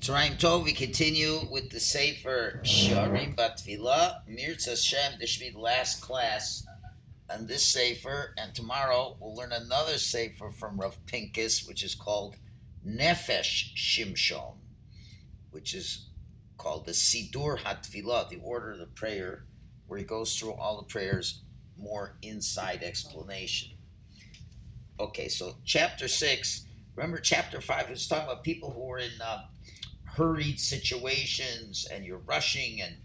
Tzarayim Tov, we continue with the Sefer Sharim Batfila. Mirza Shem, this should be the last class on this Sefer, and tomorrow we'll learn another Sefer from Rav Pincus, which is called Nefesh Shimshon, which is called the Sidur Hatfila, the order of the prayer, where he goes through all the prayers, more inside explanation. Okay, so chapter 6, remember chapter 5 is talking about people who are in. Uh, hurried situations and you're rushing and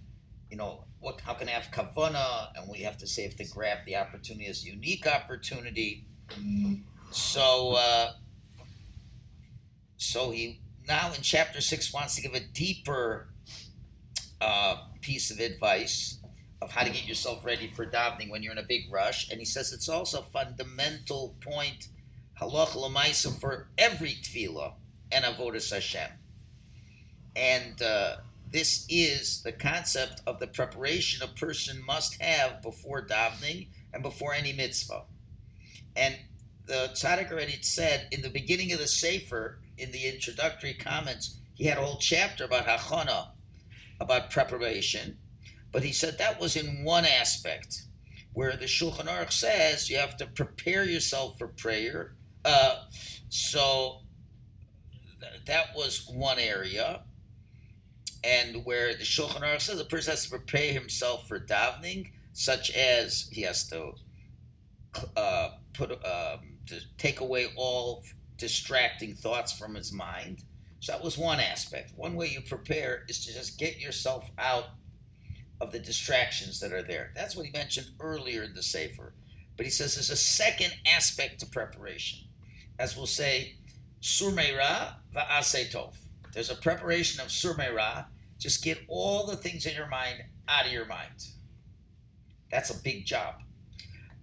you know what how can I have kavana? And we have to say if to grab the opportunity as unique opportunity. So uh, so he now in chapter six wants to give a deeper uh, piece of advice of how to get yourself ready for davening when you're in a big rush. And he says it's also a fundamental point halach lemaisa for every tefillah and avodas Hashem and uh, this is the concept of the preparation a person must have before davening and before any mitzvah. And the tzaddik already said in the beginning of the sefer, in the introductory comments, he had a whole chapter about hachana, about preparation. But he said that was in one aspect, where the Shulchan Aruch says you have to prepare yourself for prayer. Uh, so th- that was one area and where the Shulchan Aruch says a person has to prepare himself for davening, such as he has to uh, put um, to take away all distracting thoughts from his mind. So that was one aspect. One way you prepare is to just get yourself out of the distractions that are there. That's what he mentioned earlier in the Sefer. But he says there's a second aspect to preparation. As we'll say, surmeira va'ase tov. There's a preparation of surmeira just get all the things in your mind out of your mind. That's a big job.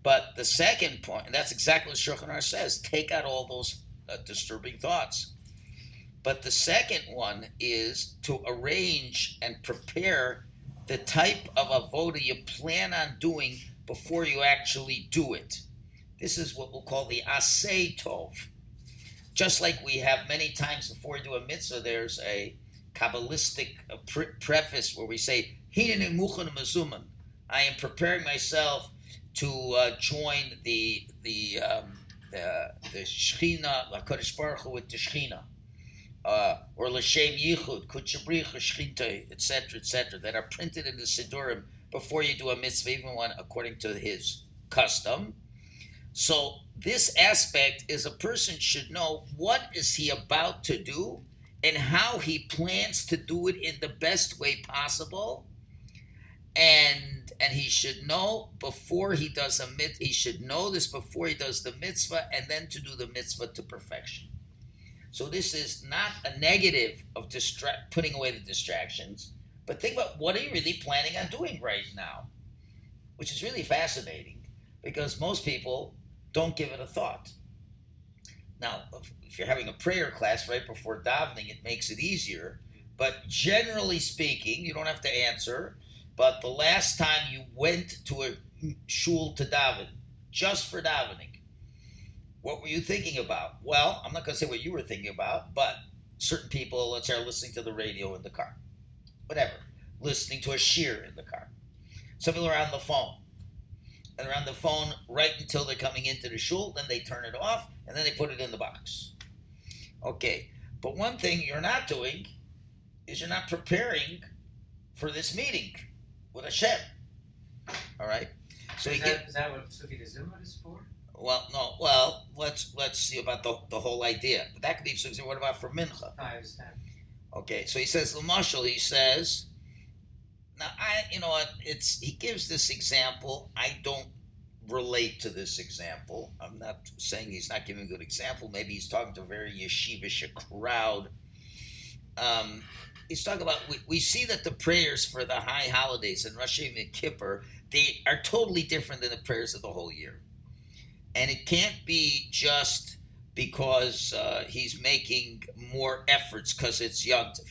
But the second point, and that's exactly what Shulchan Aruch says, take out all those uh, disturbing thoughts. But the second one is to arrange and prepare the type of avoda you plan on doing before you actually do it. This is what we'll call the asay tov. Just like we have many times before we do a mitzvah, there's a Kabbalistic uh, pre- preface where we say, I am preparing myself to uh, join the the um, the, the Shechina, Hakadosh Baruch Hu with the Shechina, uh, or L'Shem Yichud, Kutchabricha Shechita, etc., etc., that are printed in the Siddurim before you do a mitzvah, even one according to his custom. So this aspect is a person should know what is he about to do and how he plans to do it in the best way possible. And and he should know before he does a mit he should know this before he does the mitzvah and then to do the mitzvah to perfection. So this is not a negative of distra- putting away the distractions but think about what are you really planning on doing right now? Which is really fascinating because most people don't give it a thought now, if you're having a prayer class right before davening, it makes it easier. But generally speaking, you don't have to answer. But the last time you went to a shul to daven, just for davening, what were you thinking about? Well, I'm not going to say what you were thinking about, but certain people, let's say, are listening to the radio in the car, whatever, listening to a shiur in the car. Some people are on the phone and on the phone right until they're coming into the shul. Then they turn it off and then they put it in the box. Okay, but one thing you're not doing is you're not preparing for this meeting with a Hashem. All right. So is, that, get, is that what Sufi Zuma is for? Well, no. Well, let's let's see about the, the whole idea. But that could be Sufi. What about for mincha? I understand. Okay, so he says the mashal. He says now, I, you know what? It's he gives this example. I don't relate to this example. I'm not saying he's not giving a good example. Maybe he's talking to a very yeshivish crowd. Um, he's talking about we, we see that the prayers for the high holidays and Rosh Hashanah Kippur they are totally different than the prayers of the whole year, and it can't be just because uh, he's making more efforts because it's Yontif.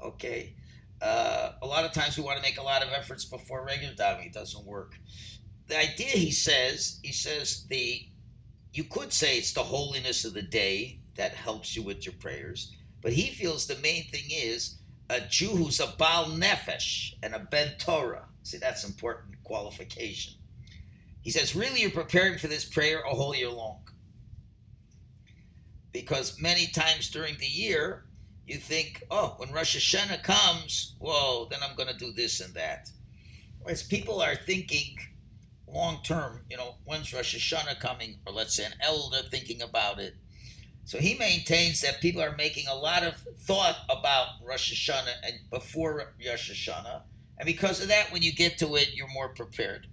Okay, uh, a lot of times we want to make a lot of efforts before regular davening. It doesn't work. The idea, he says, he says the you could say it's the holiness of the day that helps you with your prayers, but he feels the main thing is a Jew who's a Baal Nefesh and a Ben Torah. See, that's important qualification. He says, really, you're preparing for this prayer a whole year long. Because many times during the year, you think, oh, when Rosh Hashanah comes, whoa, then I'm going to do this and that. Whereas people are thinking long term, you know, when's Rosh Hashanah coming? Or let's say an elder thinking about it. So he maintains that people are making a lot of thought about Rosh Hashanah and before Rosh Hashanah. And because of that, when you get to it, you're more prepared.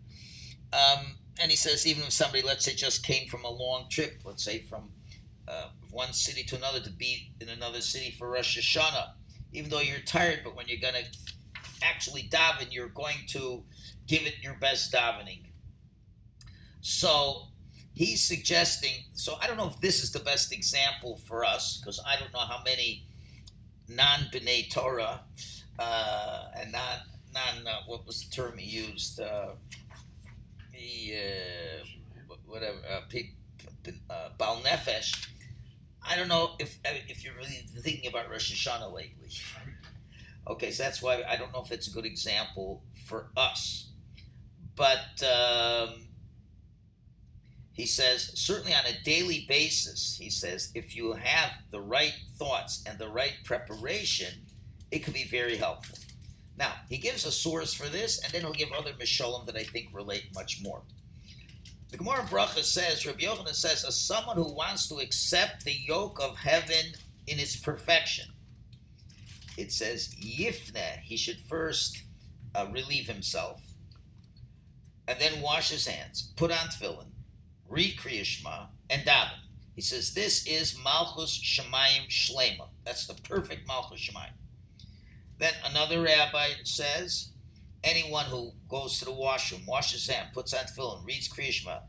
Um, and he says, even if somebody, let's say, just came from a long trip, let's say from uh, one city to another to be in another city for Rosh Hashanah, even though you're tired, but when you're going to actually daven, you're going to give it your best davening. So he's suggesting, so I don't know if this is the best example for us, because I don't know how many non B'nai Torah uh, and non, non uh, what was the term he used? Uh, the, uh, whatever, uh, uh, Baal Nefesh I don't know if if you're really thinking about Rosh Hashanah lately. Okay, so that's why I don't know if it's a good example for us. But um, he says, certainly on a daily basis, he says, if you have the right thoughts and the right preparation, it could be very helpful. Now, he gives a source for this, and then he'll give other Mishalim that I think relate much more. The Gemara Bracha says, Rabbi Yochanan says, as someone who wants to accept the yoke of heaven in its perfection, it says, Yifne, he should first uh, relieve himself, and then wash his hands, put on tefillin, read Kriyashma, and daven. He says, this is Malchus Shemayim Shlema. That's the perfect Malchus Shemayim. Then another rabbi says, anyone who goes to the washroom, washes his hand, puts on tefillin, reads Kriyashma,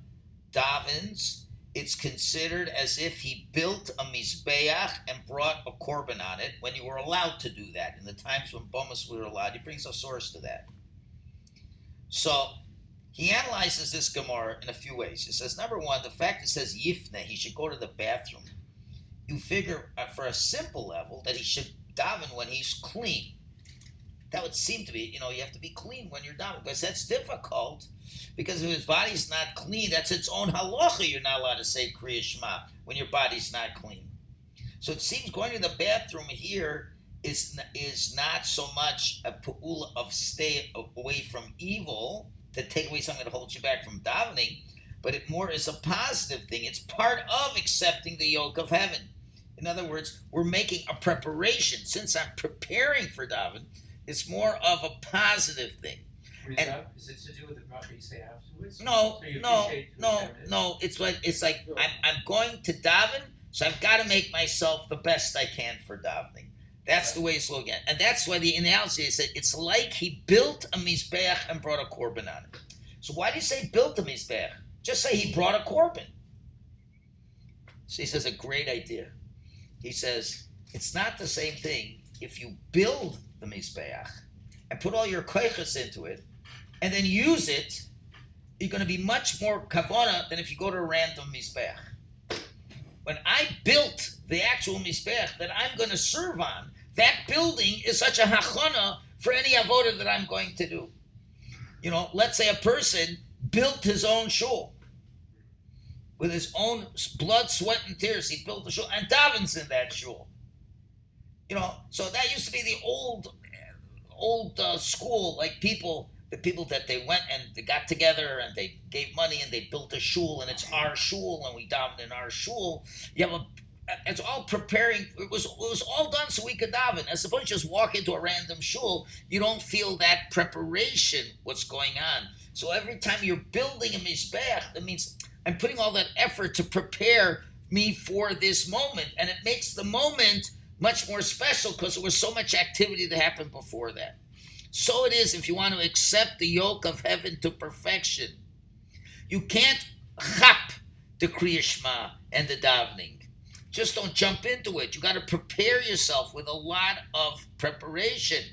davens, it's considered as if he built a mizbeach and brought a korban on it when you were allowed to do that. In the times when bomas were allowed, he brings a source to that. So he analyzes this Gemara in a few ways. He says, number one, the fact it says yifne, he should go to the bathroom. You figure, uh, for a simple level, that he should daven when he's clean that would seem to be, you know, you have to be clean when you're done because that's difficult. Because if his body's not clean, that's its own halacha. You're not allowed to say Kriya Shema when your body's not clean. So it seems going to the bathroom here is is not so much a pu'ula of stay away from evil to take away something that holds you back from davening, but it more is a positive thing. It's part of accepting the yoke of heaven. In other words, we're making a preparation. Since I'm preparing for daven, it's more of a positive thing. And, is it to do with the property you say afterwards? No, so no, no, no. It's like it's like I'm, I'm going to daven, so I've got to make myself the best I can for davening. That's the way it's looking at, and that's why the analogy is that it's like he built a mizbeach and brought a korban on it. So why do you say built a mizbeach? Just say he brought a korban. So he says a great idea. He says it's not the same thing if you build the Mizbeach and put all your koiches into it and then use it, you're going to be much more kavana than if you go to a random Mizbeach. When I built the actual Mizbeach that I'm going to serve on, that building is such a hachana for any avoda that I'm going to do. You know, let's say a person built his own shul with his own blood, sweat, and tears. He built the shul and davens in that shul. You know, so that used to be the old, old uh, school. Like people, the people that they went and they got together and they gave money and they built a shul and it's our shul and we davened in our shul. You have a it's all preparing. It was it was all done so we could daven. As opposed to just walk into a random shul, you don't feel that preparation. What's going on? So every time you're building a mizbech, that means I'm putting all that effort to prepare me for this moment, and it makes the moment much more special because there was so much activity that happened before that. So it is if you want to accept the yoke of heaven to perfection. You can't chap the Kriya and the davening. Just don't jump into it. You got to prepare yourself with a lot of preparation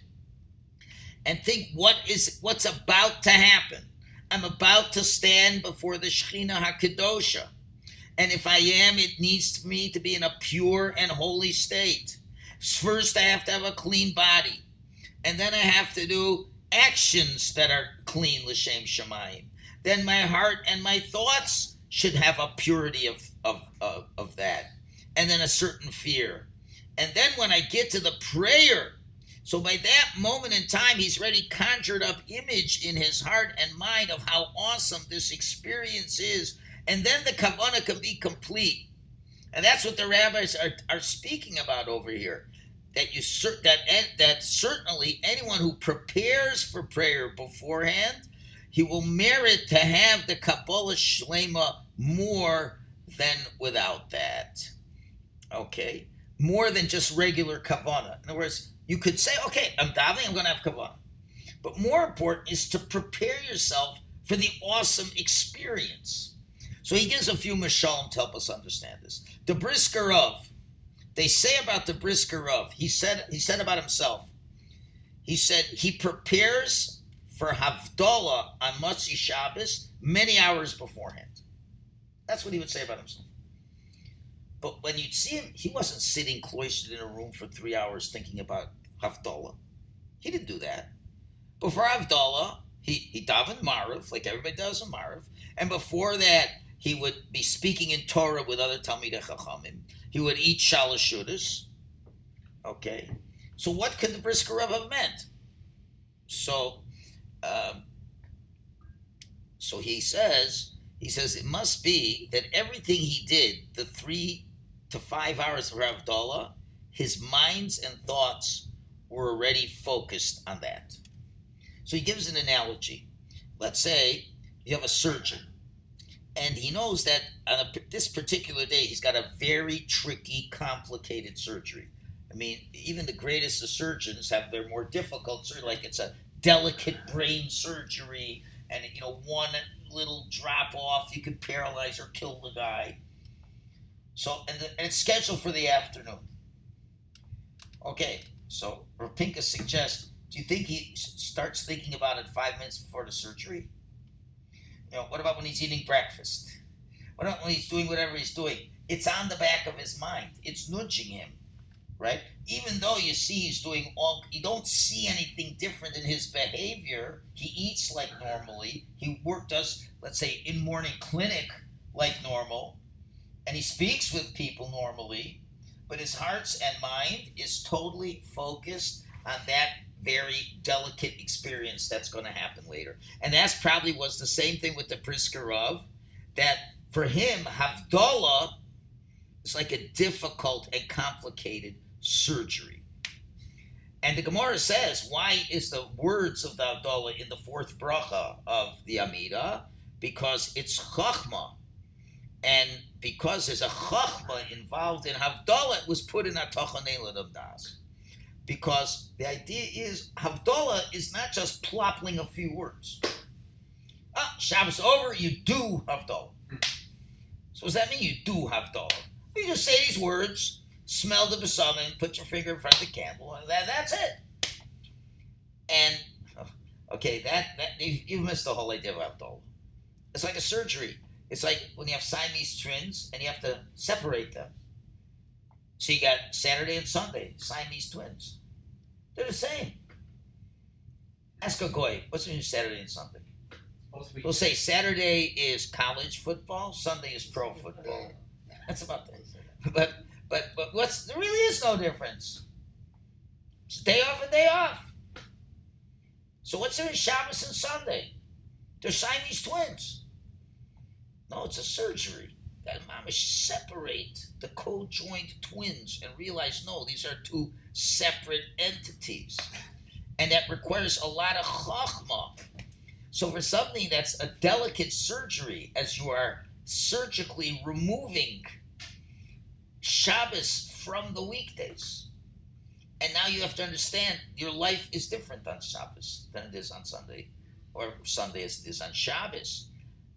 and think what is what's about to happen. I'm about to stand before the Shekhinah Hakadosha. And if I am, it needs me to be in a pure and holy state. First, I have to have a clean body, and then I have to do actions that are clean, l'shem shemayim. Then my heart and my thoughts should have a purity of, of, of, of that, and then a certain fear. And then when I get to the prayer, so by that moment in time, he's already conjured up image in his heart and mind of how awesome this experience is. And then the kavanah can be complete. And that's what the rabbis are, are speaking about over here. That you that that certainly anyone who prepares for prayer beforehand, he will merit to have the Kabbalah Shlema more than without that. Okay? More than just regular kavanah. In other words, you could say, okay, I'm davening, I'm going to have kavanah. But more important is to prepare yourself for the awesome experience. So he gives a few mashalim to help us understand this. The brisker Rav, they say about the brisker Rav, he said, he said about himself, he said he prepares for Havdalah on Motzi Shabbos many hours beforehand. That's what he would say about himself. But when you'd see him, he wasn't sitting cloistered in a room for three hours thinking about Havdalah. He didn't do that. Before Havdalah, he, he davened Mariv, like everybody does in Mariv. And before that, he would be speaking in Torah with other Talmidei Chachamim. He would eat shalashudas. Okay. So what could the brisker Rav have meant? So, um, so he says, he says it must be that everything he did, the three to five hours of Havdalah, his minds and thoughts were already focused on that. So he gives an analogy. Let's say you have a surgeon, and he knows that on a, this particular day he's got a very tricky, complicated surgery. I mean, even the greatest of surgeons have their more difficult surgery, like it's a delicate brain surgery, and you know, one little drop off, you could paralyze or kill the guy. So, and, the, and it's scheduled for the afternoon. Okay, so Rav Pincus suggests, do you think he starts thinking about it five minutes before the surgery? You know, what about when he's eating breakfast? What about when he's doing whatever he's doing? It's on the back of his mind. It's nudging him, right? Even though you see he's doing all, you don't see anything different in his behavior. He eats like normally. He work does, let's say, in morning clinic like normal and he speaks with people normally, but his hearts and mind is totally focused on that very delicate experience that's going to happen later. And that's probably was the same thing with the Brisker Rav that for him, Havdalah is like a difficult and complicated surgery. And the Gemara says, why is the words of the Havdalah in the fourth bracha of the Amida? Because it's Chachma. And because there's a chachma involved in Havdalah, it was put in a Tachanelet of Das. Because the idea is Havdalah is not just plopping a few words. Ah, Shabbos over, you do Havdalah. So does that mean you do Havdalah? You just say these words, smell the besamim, put your finger in front of the candle, and that, that's it. And, okay, that, that you've missed the whole idea of Havdalah. It's like a surgery it's like when you have Siamese twins and you have to separate them. So you got Saturday and Sunday, Siamese twins. They're the same. Ask a goy, what's the new Saturday and Sunday? We'll say Saturday is college football, Sunday is pro football. That's about it. But but but what's there really is no difference. It's day off and day off. So what's in Shabbos and Sunday? They're Siamese twins. No, it's a surgery. That mamish separate the co-joined twins and realize no, these are two separate entities, and that requires a lot of chachma. So for something that's a delicate surgery, as you are surgically removing Shabbos from the weekdays, and now you have to understand your life is different on Shabbos than it is on Sunday, or Sunday as it is on Shabbos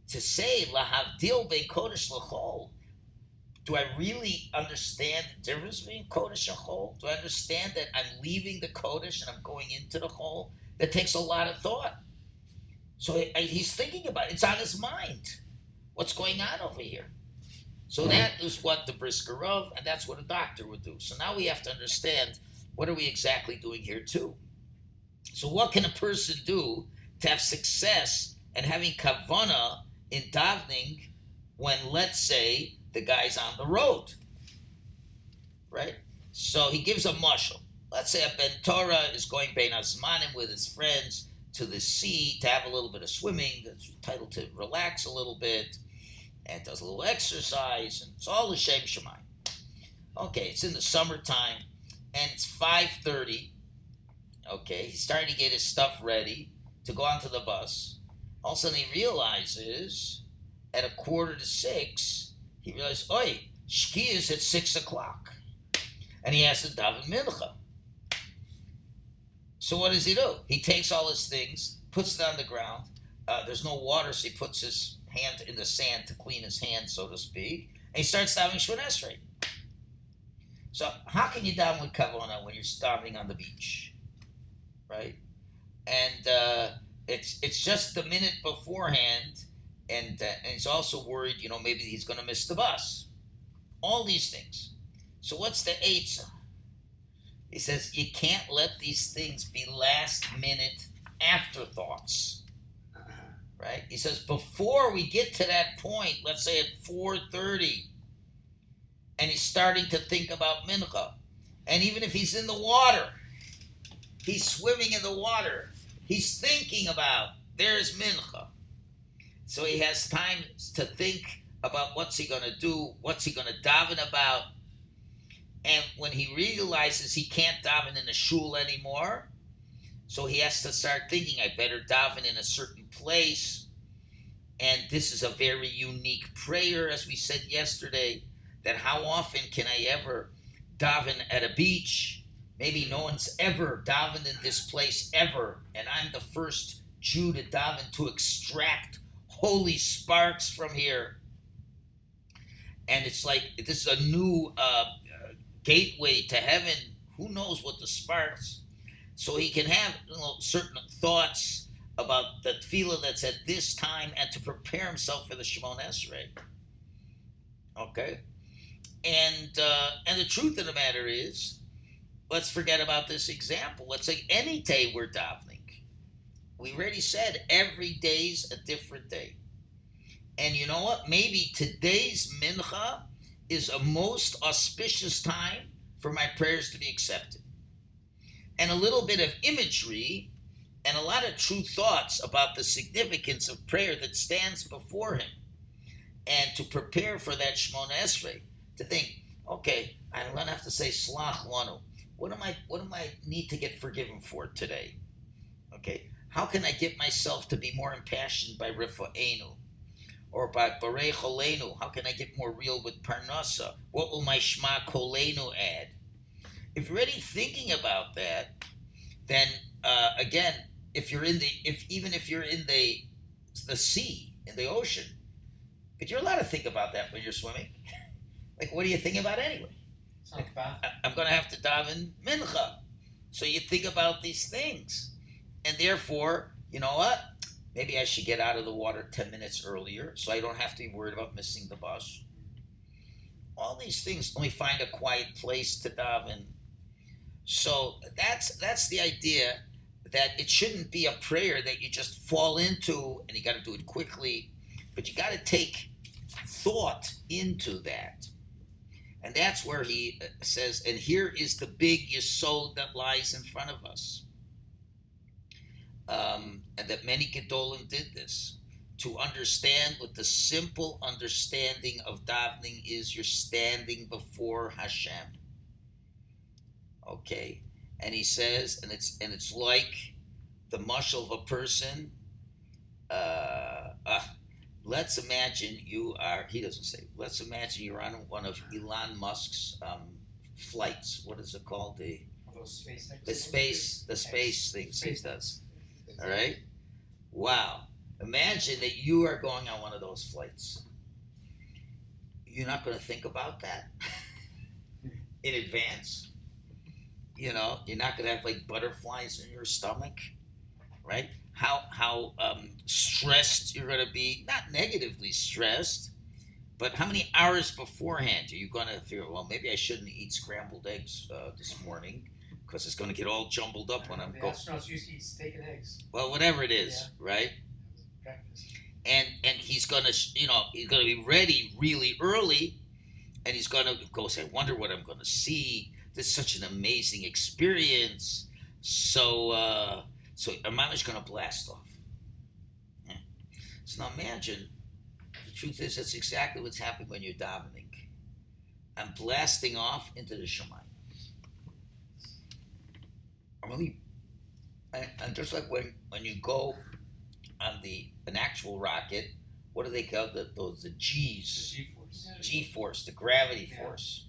to say lahavdil be kodesh lachol. Do I really understand the difference between kodesh and chol? Do I understand that I'm leaving the kodesh and I'm going into the chol? That takes a lot of thought. So he's thinking about it. It's on his mind. What's going on over here? So that is what the brisker Rav, and that's what a doctor would do. So now we have to understand what are we exactly doing here too. So what can a person do to have success and having kavana in davening when, let's say, the guy's on the road, right? So he gives a mushal. Let's say a ben Torah is going bein hazmanim with his friends to the sea to have a little bit of swimming. That's entitled to relax a little bit and does a little exercise, and it's all the shem shemayim. Okay, it's in the summertime, and it's five thirty. Okay, he's starting to get his stuff ready to go onto the bus. All of a sudden, he realizes at a quarter to six, he realizes, oi, shki is at six o'clock, and he has to daven mincha. So what does he do? He takes all his things, puts it on the ground. Uh, there's no water, so he puts his hand in the sand to clean his hand, so to speak, and he starts davening Shemon. So how can you daven with kavana when you're starving on the beach, right? And uh, it's it's just the minute beforehand, and uh, and he's also worried, you know, maybe he's going to miss the bus. All these things. So what's the eitzah? He says you can't let these things be last minute afterthoughts right? He says before we get to that point, let's say at 4:30, and he's starting to think about mincha, and even if he's in the water, he's swimming in the water, he's thinking about there's mincha. So he has time to think about what's he going to do, what's he going to daven about. And when he realizes he can't daven in the shul anymore, so he has to start thinking, I better daven in a certain place. And this is a very unique prayer, as we said yesterday, that how often can I ever daven at a beach? Maybe no one's ever davened in this place ever, and I'm the first Jew to daven to extract holy sparks from here. And it's like this is a new uh, gateway to heaven. Who knows what the sparks? So he can have you know, certain thoughts about the tefillah that's at this time and to prepare himself for the Shemon Esrei. Okay? And, uh, and the truth of the matter is, let's forget about this example. Let's say any day we're davening. We already said every day's a different day. And you know what? Maybe today's mincha is a most auspicious time for my prayers to be accepted. And a little bit of imagery and a lot of true thoughts about the significance of prayer that stands before him. And to prepare for that Shemona Esrei, to think, okay, I'm going to have to say Slach Lanu. What am I? What am I need to get forgiven for today? Okay, how can I get myself to be more impassioned by Rifaenu? Or by Barei Cholenu? How can I get more real with Parnasa? What will my Shema Kolenu add? If you're already thinking about that, then uh, again, if you're in the if even if you're in the the sea in the ocean, but you're allowed to think about that when you're swimming. like, what are you thinking about anyway? I'm going to have to daven mincha, so you think about these things, and therefore, you know what? Maybe I should get out of the water ten minutes earlier, so I don't have to be worried about missing the bus. All these things. Let me find a quiet place to daven. So that's that's the idea that it shouldn't be a prayer that you just fall into and you got to do it quickly, but you got to take thought into that. And that's where he uh, says, and here is the big yisod that lies in front of us. Um, and that many Gedolim did this. To understand what the simple understanding of davening is, you're standing before Hashem. Okay, and he says, and it's and it's like the muscle of a person. Uh, uh, let's imagine you are. He doesn't say. Let's imagine you're on one of Elon Musk's um, flights. What is it called? The space the space the space things he does. All right. Wow. Imagine that you are going on one of those flights. You're not going to think about that in advance you know, you're not going to have like butterflies in your stomach, right? How how um, stressed you're going to be? Not negatively stressed, But how many hours beforehand are you going to figure? Well, maybe I shouldn't eat scrambled eggs uh, this morning because it's going to get all jumbled up when I'm the going. astronauts used to eat steak and eggs. Well, whatever it is, Yeah. right? Breakfast. and and he's gonna you know he's gonna be ready really early and he's gonna go say wonder what i'm gonna see this is such an amazing experience so uh so Imam is gonna blast off Yeah. so now imagine the truth is that's exactly what's happening when you're davening i'm blasting off into the Shemayim. I'm really and, and just like when when you go on the an actual rocket, what do they call the, those the The G's? G-force. G force, the gravity Yeah. force.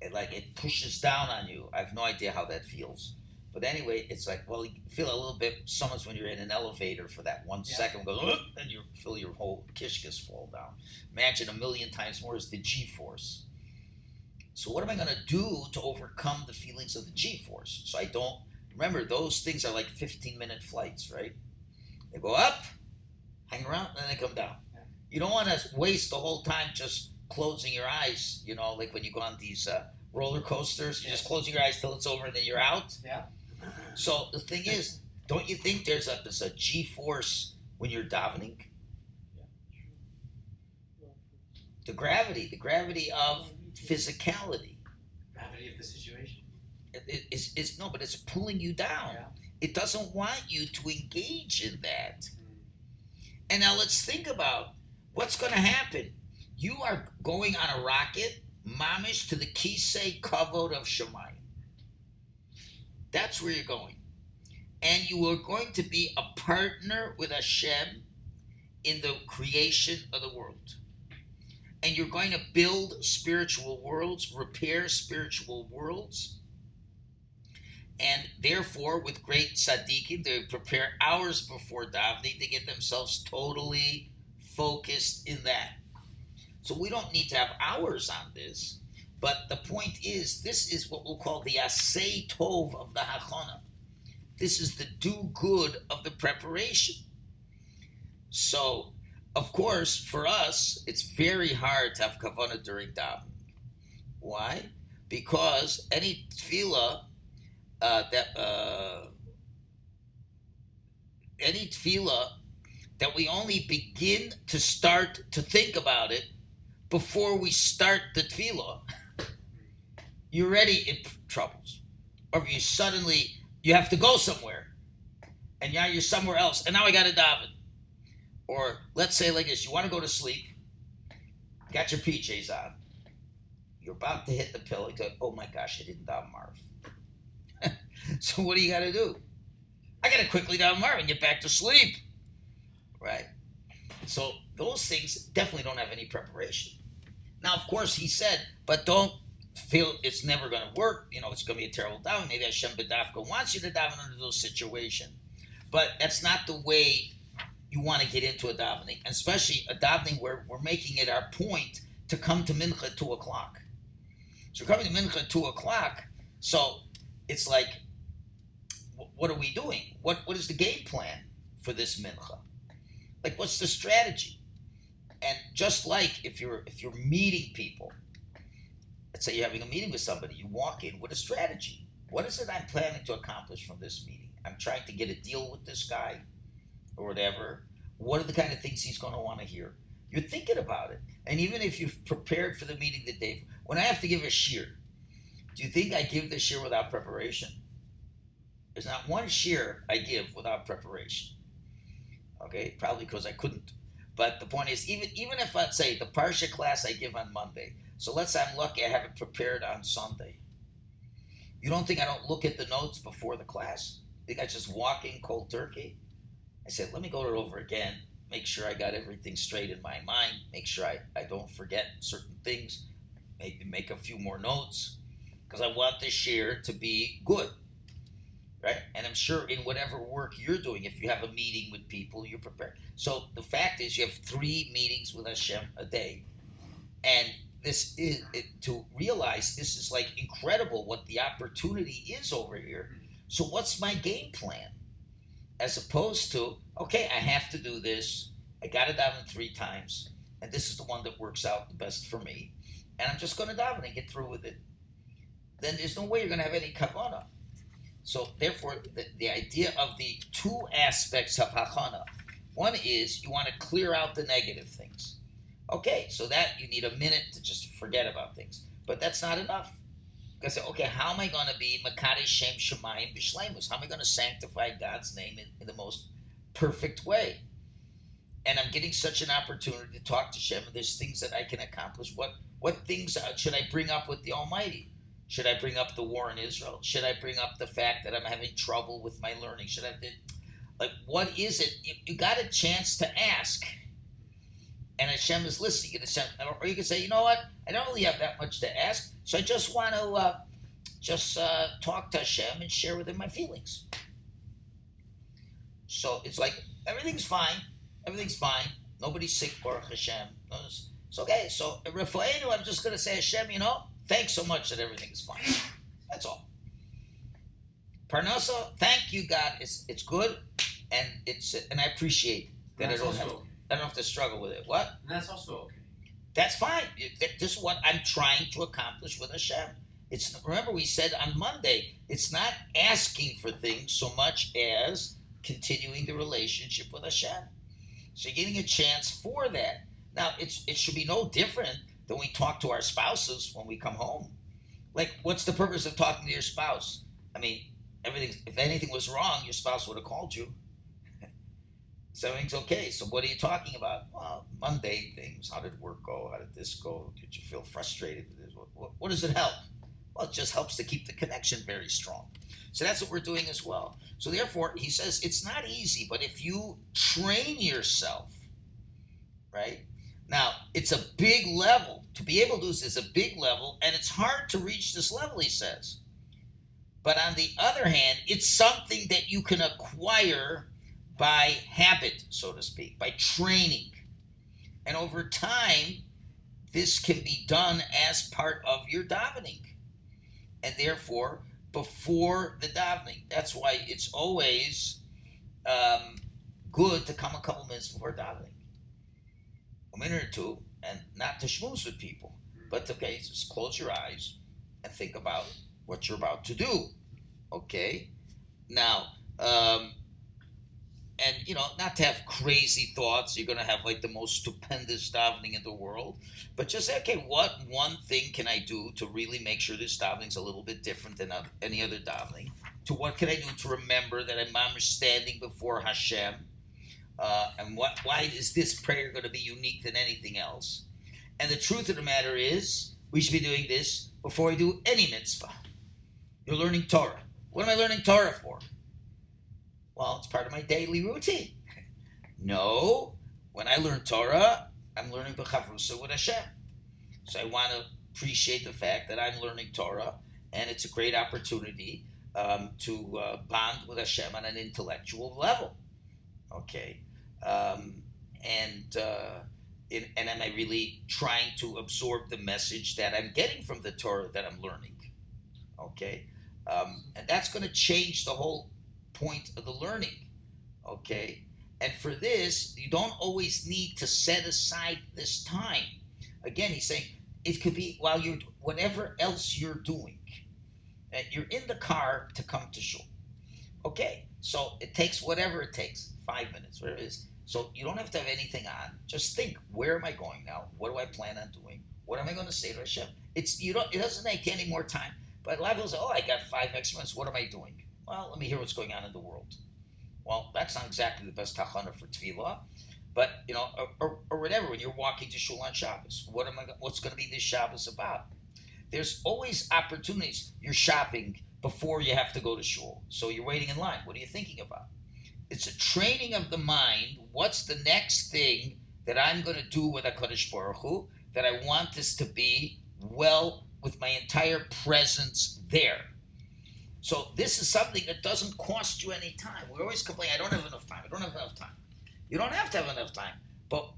It like it pushes down on you. I have no idea how that feels. But anyway, it's like well, you feel a little bit. Sometimes when you're in an elevator for that one Yeah. second, goes and you feel your whole kishkas fall down. Imagine a million times more is the G force. So what am I going to do to overcome the feelings of the G force? So I don't remember those things are like 15 minute flights, right? They go up, hang around, and then they come down. Yeah. You don't want to waste the whole time just closing your eyes. You know, like when you go on these uh, roller coasters, you just close your eyes till it's over, and then you're out. Yeah. So the thing is, don't you think there's a there's a G force when you're davening? The gravity, the gravity of physicality. Gravity of the situation. It, it, it's, it's no, but it's pulling you down. Yeah. It doesn't want you to engage in that. Mm-hmm. And now let's think about what's going to happen. You are going on a rocket, mamish, to the Kisei Kavod of Shemayim. That's where you're going. And you are going to be a partner with Hashem in the creation of the world. And you're going to build spiritual worlds, repair spiritual worlds. And therefore, with great tzaddikim, they prepare hours before davening to get themselves totally focused in that. So we don't need to have hours on this, but the point is, this is what we'll call the asay tov of the hachana. This is the do good of the preparation. So, of course, for us, it's very hard to have kavana during davening. Why? Because any tefillah uh, that uh, any tefillah that we only begin to start to think about it before we start the tefillah, you're already in troubles. Or if you suddenly you have to go somewhere, and now you're somewhere else, and now I got to daven. Or let's say like this: you want to go to sleep, got your PJs on, you're about to hit the pillow. Go, oh my gosh, I didn't daven Marv. so what do you got to do? I got to quickly daven Marv and get back to sleep, right? So those things definitely don't have any preparation. Now, of course, he said, but don't feel it's never going to work. You know, it's going to be a terrible daven. Maybe Hashem B'dafka wants you to daven under those situations. But that's not the way you want to get into a davening, and especially a davening where we're making it our point to come to mincha at 2 o'clock. So coming to mincha at 2 o'clock, so it's like, what are we doing? What What is the game plan for this mincha? Like, what's the strategy? And just like if you're if you're meeting people, let's say you're having a meeting with somebody, you walk in with a strategy. What is it I'm planning to accomplish from this meeting? I'm trying to get a deal with this guy or whatever. What are the kind of things he's going to want to hear? You're thinking about it. And even if you've prepared for the meeting the day, when I have to give a shiur, do you think I give the shiur without preparation? There's not one shiur I give without preparation. Okay, probably because I couldn't. But the point is, even even if I say the parsha class I give on Monday, so let's say I'm lucky I have it prepared on Sunday. You don't think I don't look at the notes before the class? Think I just walk in cold turkey? I said, let me go it over again, make sure I got everything straight in my mind, make sure I, I don't forget certain things, maybe make a few more notes, because I want this year to be good. Right? And I'm sure in whatever work you're doing, if you have a meeting with people, you're prepared. So the fact is, you have three meetings with Hashem a day. And this is it, to realize this is like incredible what the opportunity is over here. Mm-hmm. So, what's my game plan? As opposed to, okay, I have to do this. I got it down three times. and this is the one that works out the best for me, and I'm just going to daven and get through with it. Then there's no way you're going to have any kavana. So therefore, the, the idea of the two aspects of hachana, one is you want to clear out the negative things. Okay, so that you need a minute to just forget about things, but that's not enough. Because okay, how am I going to be Makari Shem Shemayim Bishlemus? How am I going to sanctify God's name in, in, the most perfect way? And I'm getting such an opportunity to talk to Shem. There's things that I can accomplish. What what things uh, should I bring up with the Almighty? Should I bring up the war in Israel? Should I bring up the fact that I'm having trouble with my learning? Should I like what is it? You, you got a chance to ask and Hashem is listening. And Hashem, or you can say, you know what? I don't really have that much to ask, so I just want to uh, just uh, talk to Hashem and share with him my feelings. So it's like everything's fine, everything's fine. Nobody's sick, Baruch Hashem. It's okay. So Rafaelu, I'm just going to say Hashem, you know, thanks so much that everything's fine. That's all. Parnasa, thank you, God. It's it's good, and it's and I appreciate that That's I don't also, I don't have to struggle with it. What? and that's also okay. That's fine. This is what I'm trying to accomplish with Hashem. It's remember we said on Monday. It's not asking for things so much as continuing the relationship with Hashem. So you're getting a chance for that. Now it's it should be no different than we talk to our spouses when we come home. Like, what's the purpose of talking to your spouse? I mean, everything. If anything was wrong, your spouse would have called you. So everything's okay. So what are you talking about? Well, mundane things. How did work go? How did this go? Did you feel frustrated? What, what, what does it help? Well, it just helps to keep the connection very strong. So that's what we're doing as well. So therefore, he says it's not easy, but if you train yourself, right? Now, it's a big level. To be able to do this is a big level, and it's hard to reach this level, he says. But on the other hand, it's something that you can acquire by habit, so to speak, by training. And over time, this can be done as part of your davening. And therefore, before the davening. That's why it's always um, good to come a couple minutes before davening. A minute or two, and not to schmooze with people, but to, okay, just close your eyes and think about what you're about to do. Okay? Now, um, and you know, not to have crazy thoughts. You're going to have like the most stupendous davening in the world, but just say, okay, what one thing can I do to really make sure this davening's a little bit different than any other davening? To what can I do to remember that I'm standing before Hashem? Uh, and what? Why is this prayer going to be unique than anything else? And the truth of the matter is, we should be doing this before we do any mitzvah. You're learning Torah. What am I learning Torah for? Well, it's part of my daily routine. No, when I learn Torah, I'm learning b'chavrusa with Hashem. So I want to appreciate the fact that I'm learning Torah, and it's a great opportunity um, to uh, bond with Hashem on an intellectual level. Okay, um, and uh, in, and am I really trying to absorb the message that I'm getting from the Torah that I'm learning? Okay, um, and that's going to change the whole point of the learning. Okay? And for this, you don't always need to set aside this time. Again, he's saying it could be while you're whatever else you're doing. And you're in the car to come to shul. Okay, so it takes whatever it takes, five minutes, whatever it is. So you don't have to have anything on. Just think, where am I going now? What do I plan on doing? What am I going to say to Hashem? It's you don't. It doesn't take any more time. But a lot of people say, "Oh, I got five extra minutes. What am I doing?" Well, let me hear what's going on in the world. Well, that's not exactly the best hachana for tefillah, but you know, or, or, or, whatever. When you're walking to shul on Shabbos, what am I? What's going to be this Shabbos about? There's always opportunities. You're shopping before you have to go to shul, so you're waiting in line. What are you thinking about? It's a training of the mind. What's the next thing that I'm going to do with Hakadosh Baruch Hu that I want this to be well with my entire presence there? So this is something that doesn't cost you any time. We always complain, I don't have enough time. I don't have enough time. You don't have to have enough time. But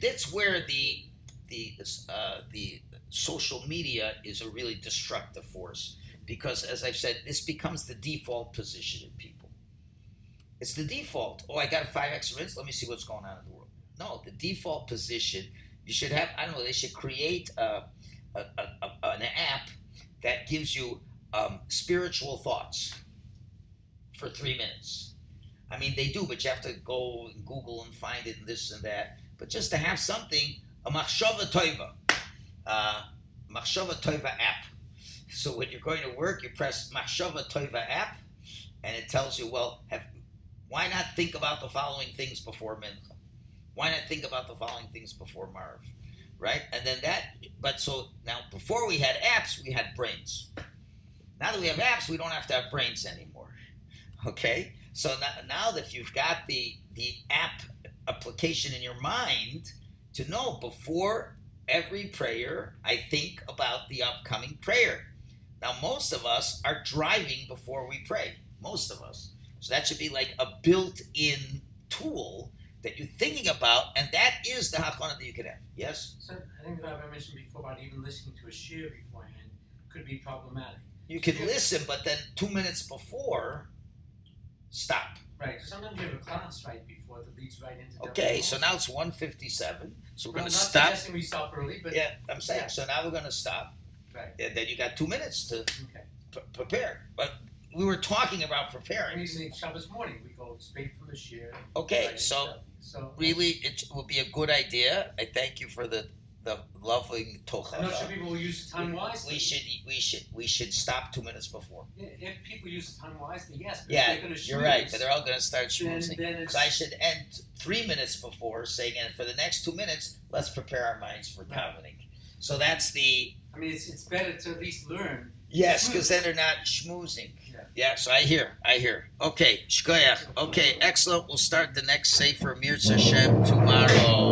that's where the the uh, the social media is a really destructive force because, as I've said, this becomes the default position in people. It's the default. Oh, I got a five extra minutes. Let me see what's going on in the world. No, the default position You should have. I don't know. They should create a, a, a an app that gives you um, spiritual thoughts for three minutes. I mean, they do, but you have to go and Google and find it and this and that. But just to have something, a machshava toiva, uh, machshava toiva app. So when you're going to work, you press machshava toiva app, and it tells you, well, have why not think about the following things before mincha? Why not think about the following things before marv? Right? And then that, but so now before we had apps, we had brains. Now that we have apps, we don't have to have brains anymore. Okay? So now, that you've got the, the app application in your mind to know before every prayer, I think about the upcoming prayer. Now, most of us are driving before we pray. Most of us. So that should be like a built-in tool that you're thinking about, and that is the hachana that you can have. Yes, So I think that I've mentioned before about even listening to a shiur beforehand could be problematic. You can Yeah. listen, but then two minutes before, stop. Right, sometimes you have a class right before that leads right into Okay, so now it's 157. So we're Well, going to stop. suggesting we stop early, but Yeah, I'm saying. Yeah. So now we're going to stop. Right. And then you got two minutes to okay. p- prepare. But we were talking about preparing. in Shabbos morning, we go straight from the shiur. Okay, right so so really, it would be a good idea. I thank you for the the lovely I'm not sure people will use the time wisely. We should we should we should stop two minutes before. If people use the time wisely, yes. But Yeah, if they're gonna You're right, but they're all going to start schmoozing. So I should end three minutes before saying, and for the next two minutes, let's prepare our minds for davening. So that's the I mean, it's, it's better to at least learn. yes, because then they're not schmoozing. Yeah. Yeah, so I hear, I hear. Okay, shkoyach. Okay, excellent. We'll start the next Sefer Mirza Hashem tomorrow.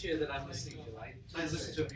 Share that I'm listening to. I, I listen to